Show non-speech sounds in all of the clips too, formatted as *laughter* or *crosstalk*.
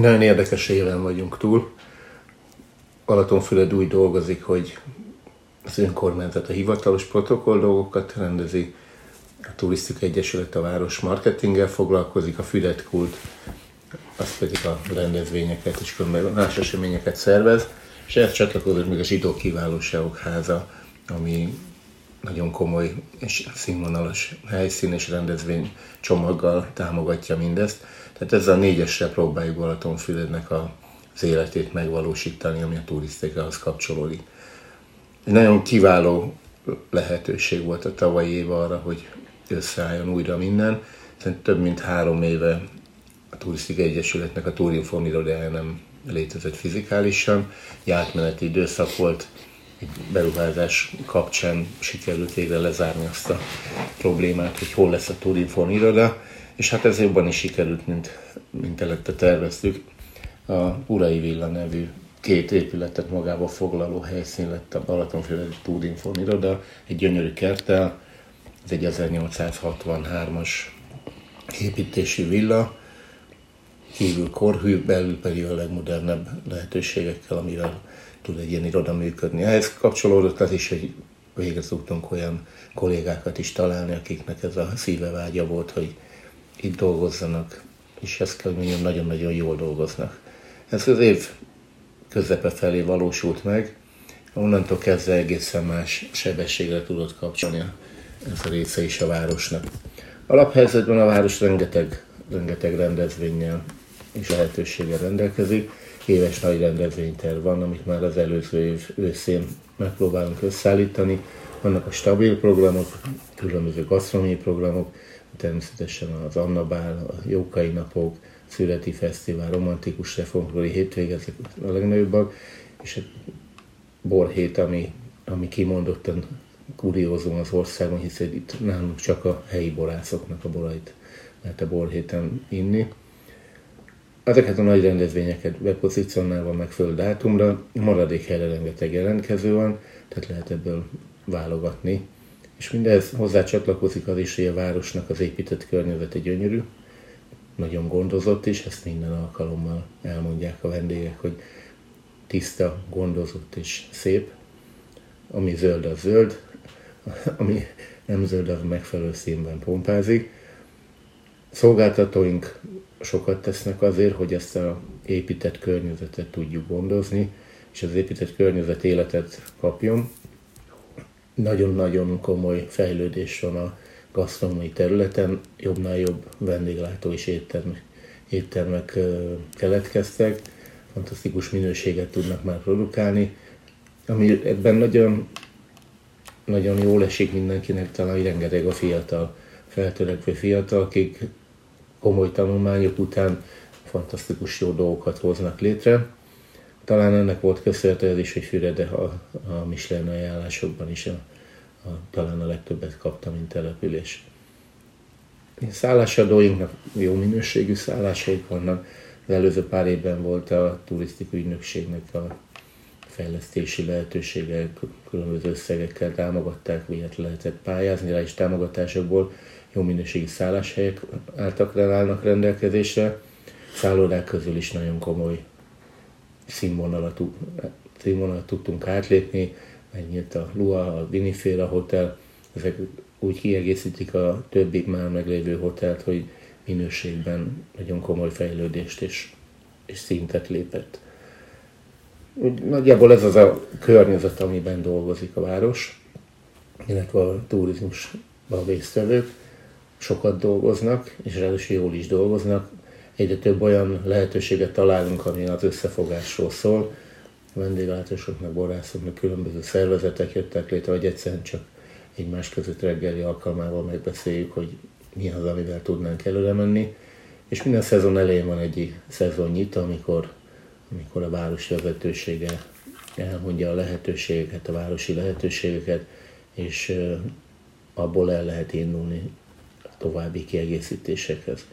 Nagyon érdekes éven vagyunk túl. Balatonfüled úgy dolgozik, hogy az önkormányzat a hivatalos protokoll dolgokat rendezi, a Turisztika Egyesület a város marketinggel foglalkozik, a Fület Kult az pedig a rendezvényeket és más eseményeket szervez, és ehhez csatlakozott még a Zsidó Kiválóságok Háza, ami nagyon komoly és színvonalas helyszín és rendezvény csomaggal támogatja mindezt. Tehát ezzel a négyesre próbáljuk Balatonfürednek a, az életét megvalósítani, ami a turisztikához kapcsolódik. Egy nagyon kiváló lehetőség volt a tavalyi év arra, hogy összeálljon újra minden. Szerintem több mint három éve a Turisztika Egyesületnek a Túrinform irodája nem létezett fizikálisan. Egy időszak volt, egy beruházás kapcsán sikerült végre lezárni azt a problémát, hogy hol lesz a Turinform iroda, és hát ez jobban is sikerült, mint, mint előtte terveztük. A Urai Villa nevű két épületet magába foglaló helyszín lett a Balatonféledi Turinform iroda, egy gyönyörű kerttel, ez egy 1863-as építésű villa, kívül korhű, belül pedig a legmodernebb lehetőségekkel, amivel tud egy ilyen iroda működni. Ehhez kapcsolódott az is, hogy végre tudtunk olyan kollégákat is találni, akiknek ez a szíve vágya volt, hogy itt dolgozzanak, és ezt kell mondjam, nagyon-nagyon jól dolgoznak. Ez az év közepe felé valósult meg, onnantól kezdve egészen más sebességre tudott kapcsolni ez a része is a városnak. Alaphelyzetben a város rengeteg, rengeteg rendezvényel és lehetőséggel rendelkezik. Éves nagy rendezvényterv van, amit már az előző év őszén megpróbálunk összeállítani. Vannak a stabil programok, különböző gasztronómiai programok, természetesen az Annabál, a Jókai Napok, Születi Fesztivál, Romantikus Reformkori Hétvége, ezek a legnagyobbak, és a borhét, ami, ami kimondottan kuriózum az országon, hiszen itt nálunk csak a helyi borászoknak a borait lehet a borhéten inni ezeket a nagy rendezvényeket bepozícionálva megfelelő dátumra, maradék helyre rengeteg jelentkező van, tehát lehet ebből válogatni. És mindez hozzá csatlakozik az is, hogy a városnak az épített környezete gyönyörű, nagyon gondozott is, ezt minden alkalommal elmondják a vendégek, hogy tiszta, gondozott és szép. Ami zöld, az zöld, ami nem zöld, az megfelelő színben pompázik. Szolgáltatóink sokat tesznek azért, hogy ezt a épített környezetet tudjuk gondozni, és az épített környezet életet kapjon. Nagyon-nagyon komoly fejlődés van a gasztronómiai területen, jobbnál jobb vendéglátó és éttermek, éttermek keletkeztek, fantasztikus minőséget tudnak már produkálni, ami ebben nagyon, nagyon jól esik mindenkinek, talán rengeteg a fiatal, feltörekvő fiatal, akik komoly tanulmányok után fantasztikus jó dolgokat hoznak létre. Talán ennek volt köszönhető ez is, hogy Fürede a, a Michelin ajánlásokban is a, a, talán a legtöbbet kapta, mint település. Szállásadóinknak jó minőségű szállásaik vannak. Az előző pár évben volt a turisztikai ügynökségnek a fejlesztési lehetősége, különböző összegekkel támogatták, miért lehetett pályázni rá is támogatásokból jó minőségi szálláshelyek álltak állnak rendelkezésre. Szállodák közül is nagyon komoly színvonalat, színvonalat tudtunk átlépni, megnyílt a Lua, a Viniféra Hotel, ezek úgy kiegészítik a többi már meglévő hotelt, hogy minőségben nagyon komoly fejlődést és, és szintet lépett. Úgy, nagyjából ez az a környezet, amiben dolgozik a város, illetve a turizmusban résztvevők sokat dolgoznak, és ráadásul jól is dolgoznak. Egyre több olyan lehetőséget találunk, ami az összefogásról szól. A vendéglátósoknak, borászoknak különböző szervezetek jöttek létre, vagy egyszerűen csak egymás között reggeli alkalmával megbeszéljük, hogy mi az, amivel tudnánk előre menni. És minden szezon elején van egy szezonnyit, amikor, amikor a városi vezetősége elmondja a lehetőségeket, a városi lehetőségeket, és abból el lehet indulni további kiegészítésekhez.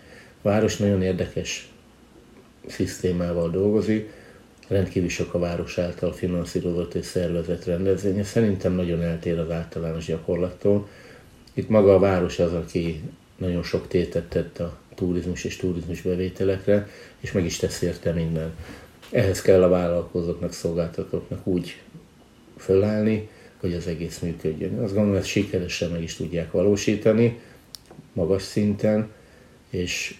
Város nagyon érdekes szisztémával dolgozik, rendkívül sok a város által finanszírozott és szervezett rendezvénye. Szerintem nagyon eltér az általános gyakorlattól. Itt maga a város az, aki nagyon sok tétet tett a turizmus és turizmus bevételekre, és meg is tesz érte minden. Ehhez kell a vállalkozóknak, szolgáltatóknak úgy fölállni, hogy az egész működjön. Azt gondolom, ezt sikeresen meg is tudják valósítani, magas szinten, és,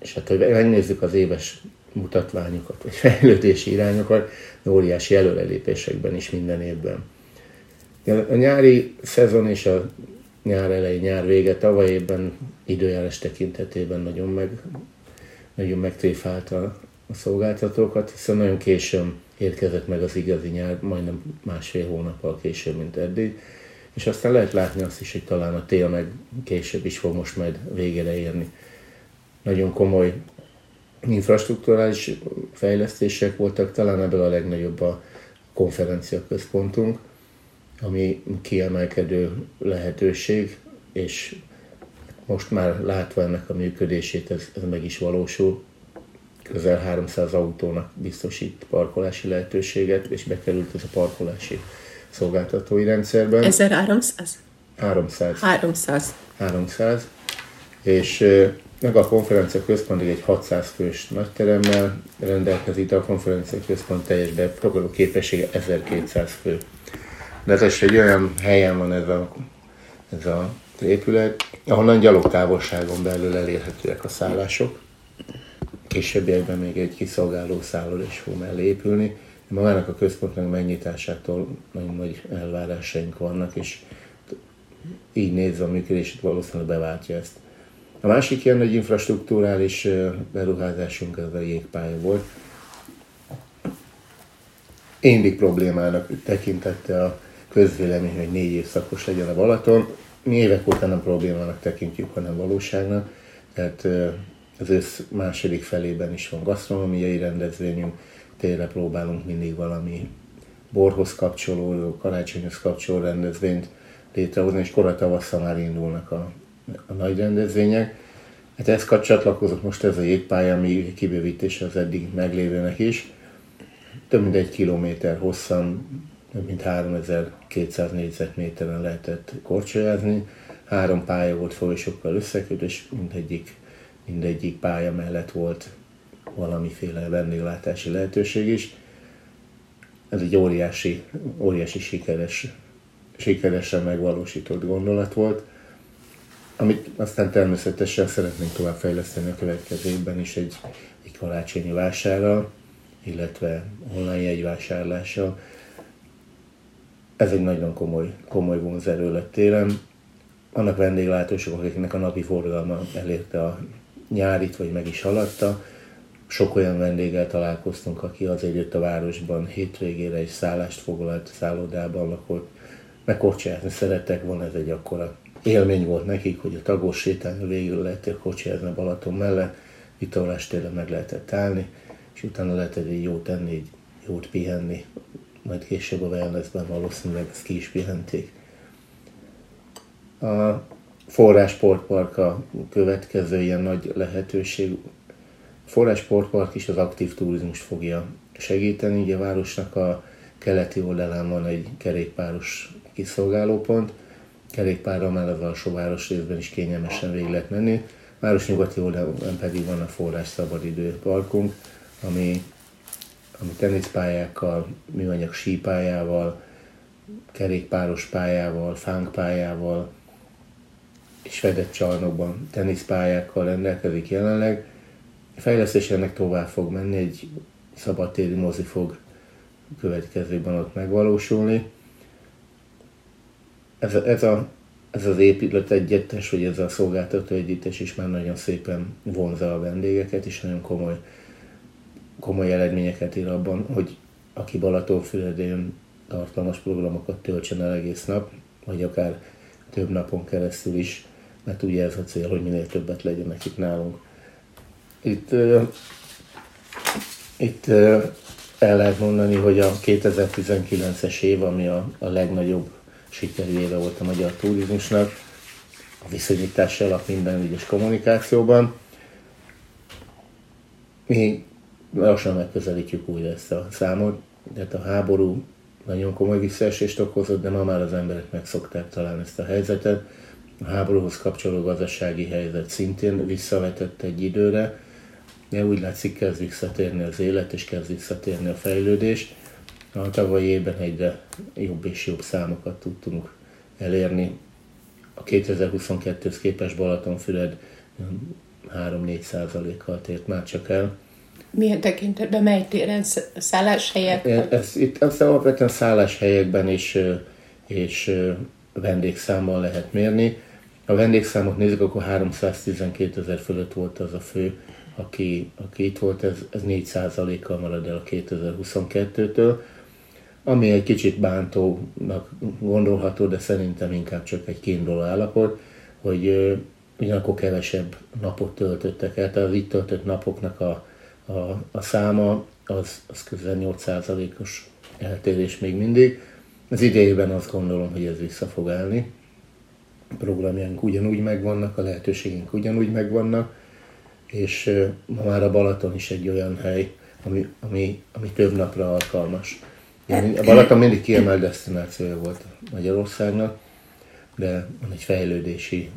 és hát, hogy megnézzük az éves mutatványokat, vagy fejlődési irányokat, óriási előrelépésekben is minden évben. A nyári szezon és a nyár elejé, nyár vége, tavaly évben időjárás tekintetében nagyon, meg, nagyon megtréfálta a szolgáltatókat, hiszen nagyon későn érkezett meg az igazi nyár, majdnem másfél hónappal később, mint eddig. És aztán lehet látni azt is, hogy talán a tél meg később is fog most majd végére érni. Nagyon komoly infrastruktúrális fejlesztések voltak, talán ebből a legnagyobb a konferencia központunk, ami kiemelkedő lehetőség, és most már látva ennek a működését, ez, ez meg is valósul. Közel 300 autónak biztosít parkolási lehetőséget, és bekerült ez a parkolási szolgáltatói rendszerben. 1300? 300. 300. 300. És meg a konferencia központ egy 600 fős nagyteremmel rendelkezik, de a konferencia központ teljes befogadó képessége 1200 fő. De ez egy olyan helyen van ez a, ez a épület, ahonnan gyalogtávolságon belül elérhetőek a szállások. Későbbiekben még egy kiszolgáló szálló is fog mellé épülni. Magának a központnak megnyitásától nagyon nagy elvárásaink vannak, és így nézve a működését valószínűleg beváltja ezt. A másik ilyen nagy infrastruktúrális beruházásunk az a jégpálya volt. Éndig problémának tekintette a közvélemény, hogy négy évszakos legyen a Balaton. Mi évek óta nem problémának tekintjük, hanem valóságnak. Tehát az ősz második felében is van gasztronómiai rendezvényünk, tényleg próbálunk mindig valami borhoz kapcsolódó, karácsonyhoz kapcsoló rendezvényt létrehozni, és korai tavasszal már indulnak a, a nagy rendezvények. Hát ezt csatlakozott most ez a jégpálya, ami kibővítése az eddig meglévőnek is. Több mint egy kilométer hosszan, több mint 3200 négyzetméteren lehetett korcsolyázni. Három pálya volt folyosókkal összeköt, és mindegyik, mindegyik pálya mellett volt valamiféle vendéglátási lehetőség is. Ez egy óriási, óriási sikeres, sikeresen megvalósított gondolat volt, amit aztán természetesen szeretnénk továbbfejleszteni a következő évben is egy, egy karácsonyi vásárral, illetve online jegyvásárlással. Ez egy nagyon komoly, komoly vonzerő lett téren. Annak vendéglátósok, akiknek a napi forgalma elérte a nyárit, vagy meg is haladta, sok olyan vendéggel találkoztunk, aki azért jött a városban hétvégére és szállást foglalt, szállodában lakott, meg kocsiázni szerettek volna, ez egy akkora élmény volt nekik, hogy a tagos sétálni végül lehetett kocsiázni a Balaton mellett, vitorlás télen meg lehetett állni, és utána lehetett egy jót enni, egy jót pihenni, majd később a wellnessben valószínűleg ezt ki is pihenték. A Forrás Sportpark a következő ilyen nagy lehetőség, Forrás Sportpark is az aktív turizmust fogja segíteni. Ugye a városnak a keleti oldalán van egy kerékpáros kiszolgálópont, kerékpárral már az alsó város részben is kényelmesen végig lehet menni. Város nyugati oldalán pedig van a Forrás Szabadidő Parkunk, ami, ami teniszpályákkal, műanyag sípályával, kerékpáros pályával, fánkpályával és fedett csarnokban teniszpályákkal rendelkezik jelenleg a fejlesztés ennek tovább fog menni, egy szabadtéri mozi fog következőben ott megvalósulni. Ez, ez, a, ez az épület egyettes, vagy ez a szolgáltató együttes is már nagyon szépen vonza a vendégeket, és nagyon komoly, komoly eredményeket ír abban, hogy aki Balatonfüredén tartalmas programokat töltsön el egész nap, vagy akár több napon keresztül is, mert ugye ez a cél, hogy minél többet legyenek itt nálunk. Itt, uh, itt uh, el lehet mondani, hogy a 2019-es év, ami a, a legnagyobb sikerű éve volt a magyar turizmusnak, a viszonyítás alap minden ügyes kommunikációban. Mi lassan megközelítjük újra ezt a számot, tehát a háború nagyon komoly visszaesést okozott, de ma már az emberek megszokták talán ezt a helyzetet. a háborúhoz kapcsolódó gazdasági helyzet szintén visszavetett egy időre, de úgy látszik kezd visszatérni az élet, és kezd visszatérni a fejlődés. A tavalyi évben egyre jobb és jobb számokat tudtunk elérni. A 2022-hez képest Balatonfüred 3-4 százalékkal tért már csak el. Milyen tekintetben, mely téren, szálláshelyek? Ez, itt ez alapvetően szálláshelyekben és, és vendégszámmal lehet mérni. A vendégszámot nézzük, akkor 312 ezer fölött volt az a fő, aki, aki itt volt, ez, ez 4 kal marad el a 2022-től, ami egy kicsit bántónak gondolható, de szerintem inkább csak egy kiinduló állapot, hogy ugyanakkor kevesebb napot töltöttek el, tehát az itt töltött napoknak a, a, a száma az, az közel 8%-os eltérés még mindig. Az idejében azt gondolom, hogy ez vissza fog állni. A programjaink ugyanúgy megvannak, a lehetőségünk ugyanúgy megvannak, és ma már a Balaton is egy olyan hely, ami, ami, ami több napra alkalmas. A Balaton mindig kiemelt destinációja volt Magyarországnak, de van egy fejlődési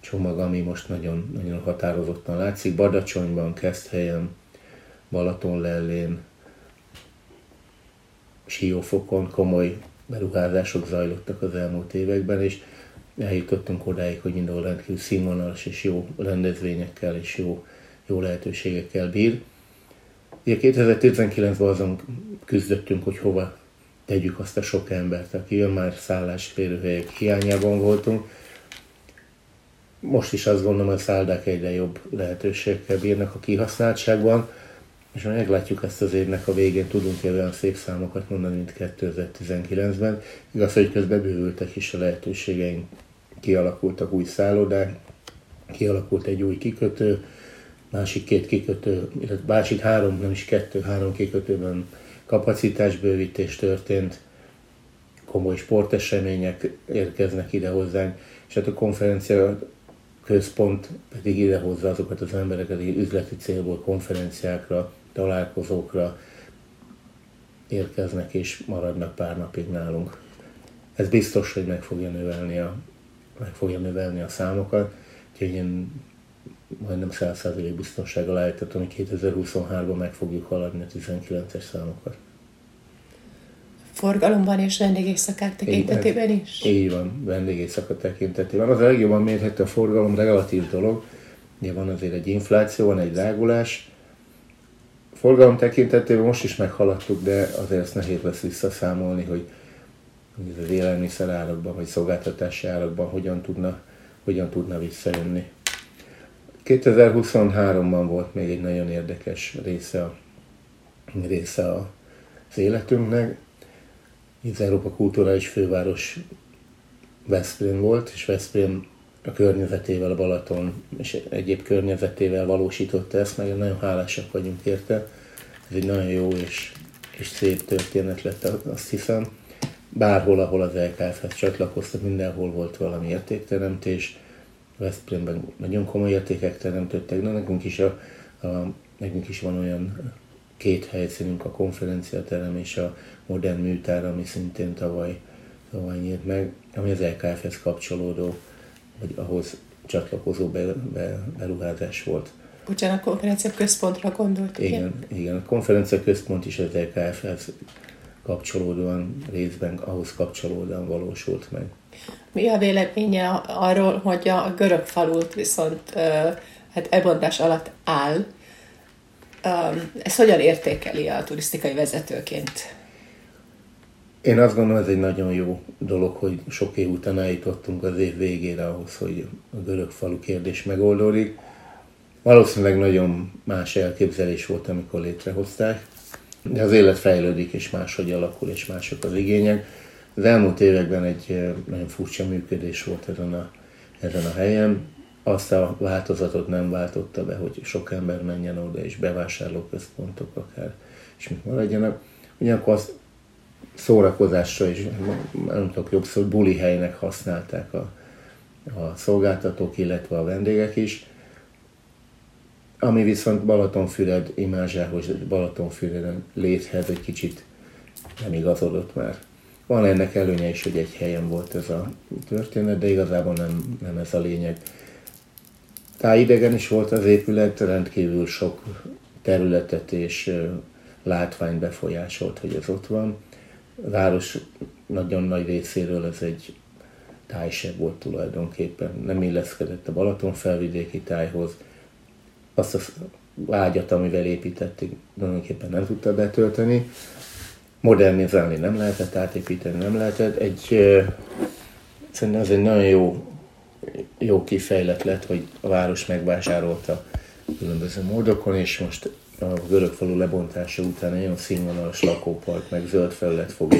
csomag, ami most nagyon, nagyon határozottan látszik. Badacsonyban, Keszthelyen, Balatonlellén, Siófokon komoly beruházások zajlottak az elmúlt években, és eljutottunk odáig, hogy mindenhol rendkívül színvonalas és jó rendezvényekkel és jó, jó lehetőségekkel bír. Ugye 2019-ben azon küzdöttünk, hogy hova tegyük azt a sok embert, aki jön már szállás férőhelyek hiányában voltunk. Most is azt gondolom, hogy a szállodák egyre jobb lehetőségekkel bírnak a kihasználtságban, és ha meglátjuk ezt az évnek a végén, tudunk -e olyan szép számokat mondani, mint 2019-ben. Igaz, hogy közben bővültek is a lehetőségeink, kialakultak új szállodák, kialakult egy új kikötő, másik két kikötő, illetve másik három, nem is kettő, három kikötőben kapacitásbővítés történt, komoly sportesemények érkeznek ide hozzánk, és hát a konferencia központ pedig idehozza azokat az embereket, akik üzleti célból konferenciákra, találkozókra érkeznek és maradnak pár napig nálunk. Ez biztos, hogy meg fogja növelni a, meg fogja növelni a számokat, úgyhogy én majdnem 100% biztonsággal állítatom, hogy 2023-ban meg fogjuk haladni a 19-es számokat. Forgalomban és vendégészakák tekintetében is? Így van, vendégészaka tekintetében. Az a legjobban mérhető a forgalom relatív dolog. Ugye van azért egy infláció, van egy drágulás. Forgalom tekintetében most is meghaladtuk, de azért ezt nehéz lesz visszaszámolni, hogy az élelmiszer árakban, vagy szolgáltatási árakban hogyan tudna, hogyan tudna visszajönni. 2023-ban volt még egy nagyon érdekes része, a, része az életünknek. Az Európa Kulturális Főváros Veszprém volt, és Veszprém a környezetével, a Balaton és egyéb környezetével valósította ezt, meg nagyon hálásak vagyunk érte. Ez egy nagyon jó és, és szép történet lett, azt hiszem. Bárhol, ahol az LKF-hez csatlakoztak, mindenhol volt valami értékteremtés, Veszprémben nagyon komoly értékek teremtettek, de nekünk is, a, a, nekünk is van olyan két helyszínünk, a konferenciaterem és a modern műtár, ami szintén tavaly, tavaly nyílt meg, ami az LKF-hez kapcsolódó, vagy ahhoz csatlakozó be, be, beruházás volt. Bocsánat, a konferencia központra gondolt, igen? Igen, igen. A konferencia központ is az LKF-hez kapcsolódóan, részben ahhoz kapcsolódóan valósult meg. Mi a véleménye arról, hogy a görög falut viszont hát elbontás alatt áll? Ezt hogyan értékeli a turisztikai vezetőként? Én azt gondolom, ez egy nagyon jó dolog, hogy sok év után eljutottunk az év végére ahhoz, hogy a görög falu kérdés megoldódik. Valószínűleg nagyon más elképzelés volt, amikor létrehozták, de az élet fejlődik, és máshogy alakul, és mások az igények. Az elmúlt években egy nagyon furcsa működés volt ezen a, ezen a helyen. Azt a változatot nem váltotta be, hogy sok ember menjen oda, és bevásárlóközpontok akár, és mit maradjanak. Ugyanakkor azt szórakozásra is, nem tudok jobb szó, buli helynek használták a, a szolgáltatók, illetve a vendégek is. Ami viszont Balatonfüred imázsához, Balatonfüreden léthez egy kicsit nem igazodott már Van ennek előnye is, hogy egy helyen volt ez a történet, de igazából nem, nem ez a lényeg. Tájidegen is volt az épület, rendkívül sok területet és látvány befolyásolt, hogy ez ott van. A város nagyon nagy részéről ez egy tájseb volt tulajdonképpen. Nem illeszkedett a Balaton felvidéki tájhoz. Azt a vágyat, amivel építették, tulajdonképpen nem tudta betölteni. Modernizálni nem lehetett, átépíteni nem lehetett. Egy, szerintem ez egy nagyon jó, jó kifejlet lett, hogy a város megvásárolta különböző módokon, és most a görög falu lebontása után egy nagyon színvonalas lakópark, meg zöld felület fog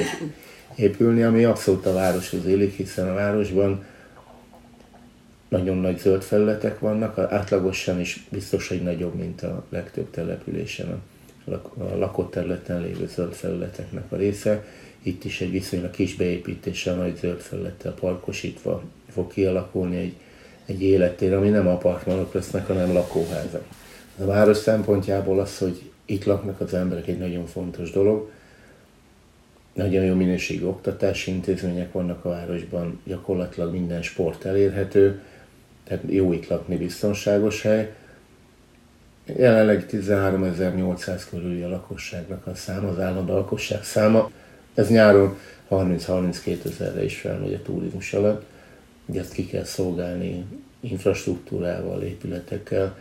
épülni, ami abszolút a városhoz élik, hiszen a városban nagyon nagy zöld felületek vannak, átlagosan is biztos, hogy nagyobb, mint a legtöbb településen a lakott területen lévő zöld felületeknek a része. Itt is egy viszonylag kis beépítéssel, nagy zöld felülettel parkosítva fog kialakulni egy, egy élettér, ami nem apartmanok lesznek, hanem lakóházak. A város szempontjából az, hogy itt laknak az emberek egy nagyon fontos dolog. Nagyon jó minőségű oktatási intézmények vannak a városban, gyakorlatilag minden sport elérhető, tehát jó itt lakni, biztonságos hely. Jelenleg 13.800 körüli a lakosságnak a száma, az állandó lakosság száma. Ez nyáron 30-32 ezerre is felmegy a turizmus alatt. Ugye ezt ki kell szolgálni infrastruktúrával, épületekkel,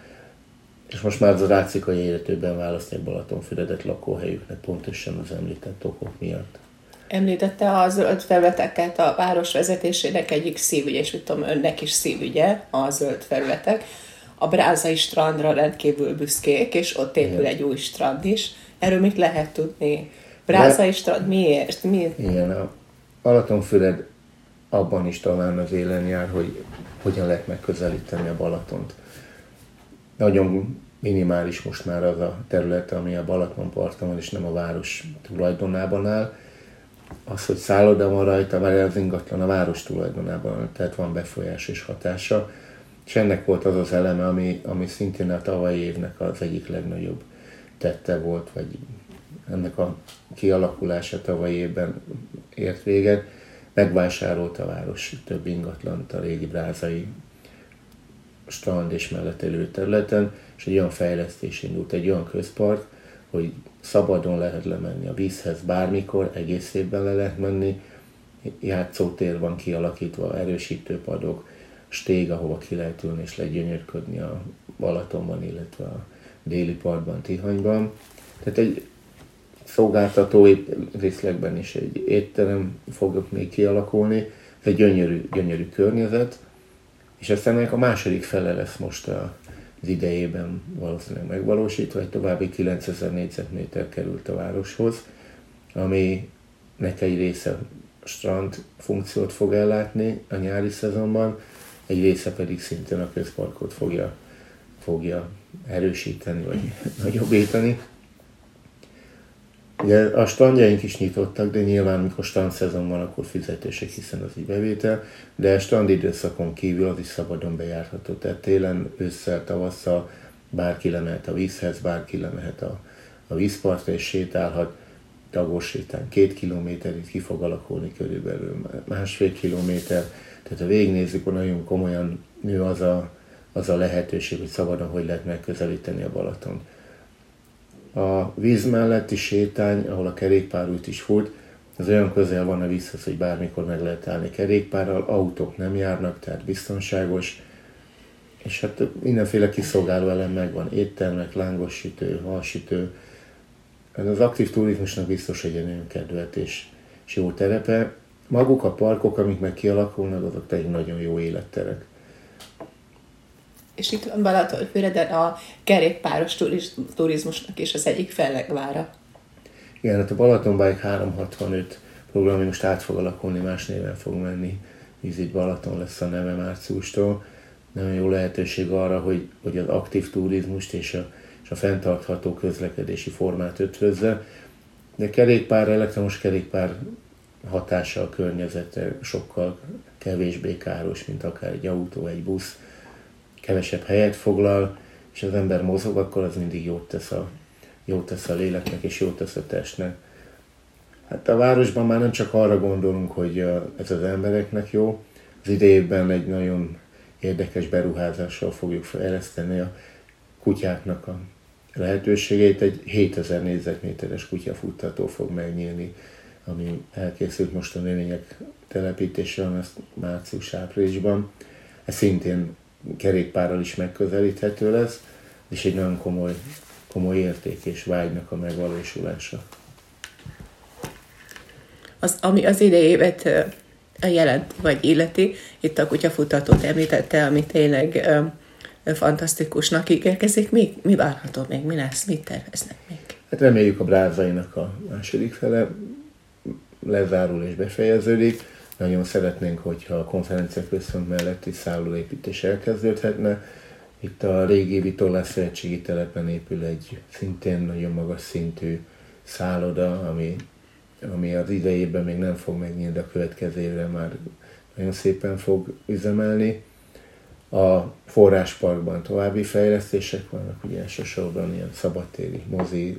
és most már az a Rácikai életőben választják Balatonfüredet lakóhelyüknek pontosan az említett okok miatt. Említette a zöld felületeket a város vezetésének egyik szívügye, és tudom, önnek is szívügye a zöld felületek. A Brázai strandra rendkívül büszkék, és ott épül Igen. egy új strand is. Erről mit lehet tudni? Brázai De... strand miért? Mi? Igen, a Balatonfüred abban is talán az élen jár, hogy hogyan lehet megközelíteni a Balatont nagyon minimális most már az a terület, ami a Balatonparton van, és nem a város tulajdonában áll. Az, hogy szálloda van rajta, már az ingatlan a város tulajdonában, tehát van befolyás és hatása. És ennek volt az az eleme, ami, ami szintén a tavalyi évnek az egyik legnagyobb tette volt, vagy ennek a kialakulása tavalyi évben ért véget. Megvásárolt a város több ingatlant a régi brázai strand és mellett élő területen, és egy olyan fejlesztés indult, egy olyan közpark, hogy szabadon lehet lemenni a vízhez bármikor, egész évben le lehet menni, játszótér van kialakítva, erősítőpadok, stég, ahova ki lehet ülni és legyönyörködni a Balatonban, illetve a déli partban, Tihanyban. Tehát egy szolgáltató részlegben is egy étterem fogok még kialakulni. Ez egy gyönyörű, gyönyörű környezet, és aztán ennek a második fele lesz most a, az idejében valószínűleg megvalósítva, egy további 9000 négyzetméter került a városhoz, ami nek egy része strand funkciót fog ellátni a nyári szezonban, egy része pedig szintén a közparkot fogja, fogja erősíteni, vagy *laughs* nagyobbítani. Ugye a strandjaink is nyitottak, de nyilván mikor strandszezon van, akkor fizetések, hiszen az így bevétel, de a strand időszakon kívül az is szabadon bejárható. Tehát télen, ősszel, tavasszal bárki lemehet a vízhez, bárki lemehet a, a vízpartra és sétálhat. Tagos sétán két kilométerig ki fog alakulni körülbelül másfél kilométer. Tehát ha végignézzük, hogy nagyon komolyan nő az a, az a lehetőség, hogy szabadon hogy lehet megközelíteni a Balaton a víz melletti sétány, ahol a kerékpárút is fut, az olyan közel van a vízhez, hogy bármikor meg lehet állni kerékpárral, autók nem járnak, tehát biztonságos, és hát mindenféle kiszolgáló elem megvan, éttermek, lángosütő, halsütő. Ez az aktív turizmusnak biztos egy kedvet és, és jó terepe. Maguk a parkok, amik meg kialakulnak, azok tényleg nagyon jó életterek és itt van Balatonfüreden a kerékpáros turizmusnak is az egyik fellegvára. Igen, hát a Balaton Bike 365 program, most át fog alakulni, más néven fog menni. Visit Balaton lesz a neve márciustól. Nagyon jó lehetőség arra, hogy, hogy az aktív turizmust és a, és a fenntartható közlekedési formát ötvözze. De kerékpár, elektromos kerékpár hatása a környezetre sokkal kevésbé káros, mint akár egy autó, egy busz kevesebb helyet foglal, és az ember mozog, akkor az mindig jót tesz a, jót tesz a léleknek, és jót tesz a testnek. Hát a városban már nem csak arra gondolunk, hogy ez az embereknek jó, az idejében egy nagyon érdekes beruházással fogjuk fejleszteni a kutyáknak a lehetőségét. Egy 7000 négyzetméteres kutyafuttató fog megnyílni, ami elkészült most a növények telepítésre, ezt március-áprilisban. Ez szintén kerékpárral is megközelíthető lesz, és egy nagyon komoly, komoly érték és vágynak a megvalósulása. Az, ami az idejévet jelenti, vagy illeti, itt a kutyafutatót említette, ami tényleg fantasztikusnak ígérkezik. Mi, mi várható még? Mi lesz? Mit terveznek még? Hát reméljük a brázainak a második fele lezárul és befejeződik. Nagyon szeretnénk, hogyha a konferencia központ melletti szállóépítés elkezdődhetne. Itt a régi Vitorlás Szövetségi telepen épül egy szintén nagyon magas szintű szálloda, ami, ami az idejében még nem fog megnyílni, de a következő évre már nagyon szépen fog üzemelni. A forrásparkban további fejlesztések vannak, ugye elsősorban ilyen szabadtéri mozi,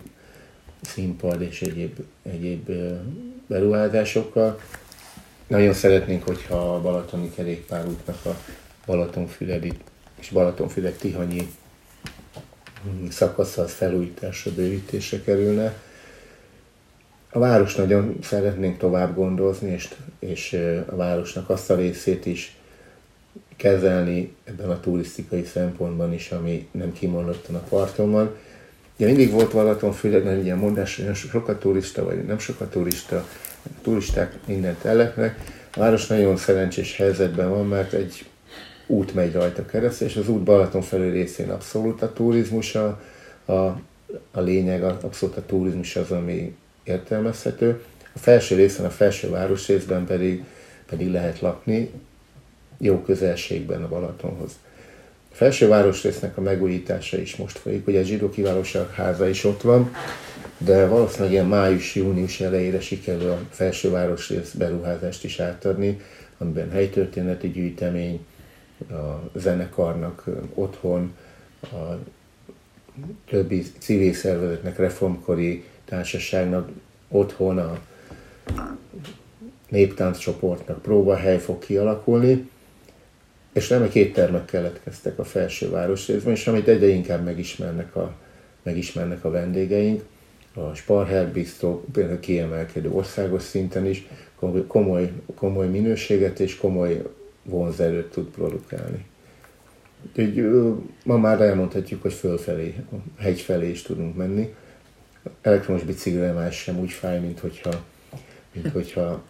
színpad és egyéb, egyéb beruházásokkal. Nagyon szeretnénk, hogyha a Balatoni kerékpárútnak a Balatonfüledi és Balatonfüred Tihanyi szakasza az felújításra, bővítésre kerülne. A város nagyon szeretnénk tovább gondozni, és, és a városnak azt a részét is kezelni ebben a turisztikai szempontban is, ami nem kimondottan a parton van. Ugye mindig volt Balatonfüred, mert ilyen mondás, hogy sok a turista, vagy nem sok a turista, a turisták mindent ellepnek. A város nagyon szerencsés helyzetben van, mert egy út megy rajta keresztül, és az út Balaton felül részén abszolút a turizmus a, a, a lényeg, abszolút a turizmus az, ami értelmezhető. A felső részen, a felső városrészben pedig, pedig lehet lakni, jó közelségben a Balatonhoz. A felső városrésznek a megújítása is most folyik, ugye a Zsidó Kiválóság háza is ott van, de valószínűleg ilyen május-június elejére sikerül a felső városrész beruházást is átadni, amiben helytörténeti gyűjtemény, a zenekarnak otthon, a többi civil szervezetnek, reformkori társaságnak otthon, a néptánccsoportnak próbahely fog kialakulni, és nem két termek keletkeztek a felső városrészben, és amit egyre inkább megismernek a, megismernek a vendégeink, a Sparher Bistro például kiemelkedő országos szinten is komoly, komoly minőséget és komoly vonzerőt tud produkálni. Úgyhogy ma már elmondhatjuk, hogy fölfelé, a hegy felé is tudunk menni. Elektromos biciklire más sem úgy fáj, mint hogyha, mint hogyha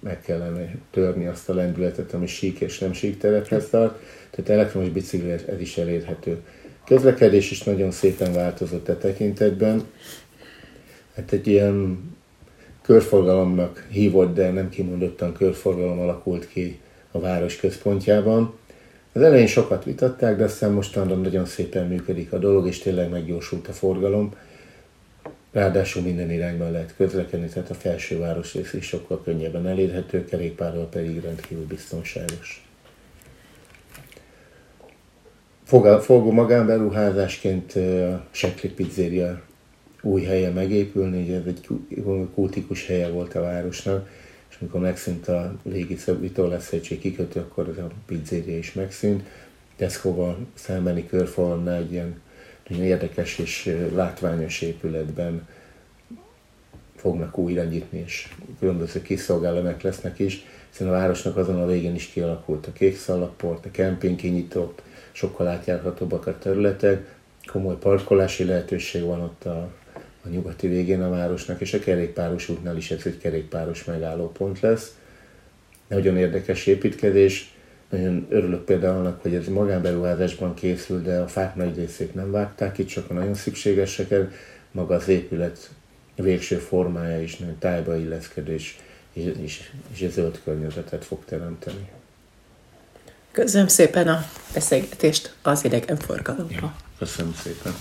meg kellene törni azt a lendületet, ami sík és nem sík terephez tart. Tehát elektromos bicikli ez is elérhető. Közlekedés is nagyon szépen változott a tekintetben. Hát egy ilyen körforgalomnak hívott, de nem kimondottan körforgalom alakult ki a város központjában. Az elején sokat vitatták, de aztán mostanra nagyon szépen működik a dolog, és tényleg meggyorsult a forgalom. Ráadásul minden irányban lehet közlekedni, tehát a felső városrész is sokkal könnyebben elérhető, kerékpárral pedig rendkívül biztonságos. Fogó magánberuházásként a Sekli Pizzeria új helye megépülni, ugye ez egy kultikus helye volt a városnak, és amikor megszűnt a légi vitorlásszegység kikötő, akkor ez a pizzeria is megszűnt. Tesco-val szembeni körfalonnál egy ilyen nagyon érdekes és látványos épületben fognak újra nyitni, és különböző kiszolgálóak lesznek is, hiszen a városnak azon a végén is kialakult a kék szalagport, a kemping kinyitott, sokkal átjárhatóbbak a területek, komoly parkolási lehetőség van ott a, a nyugati végén a városnak, és a kerékpáros útnál is ez egy kerékpáros megállópont lesz. Nagyon érdekes építkezés, nagyon örülök például annak, hogy ez magánberuházásban készül, de a fák nagy részét nem vágták, itt csak a nagyon szükségeseket, maga az épület végső formája is nagyon tájba illeszkedő, és, és, és, és zöld környezetet fog teremteni. Köszönöm szépen a beszélgetést az idegenforgalomba. Ja, köszönöm szépen.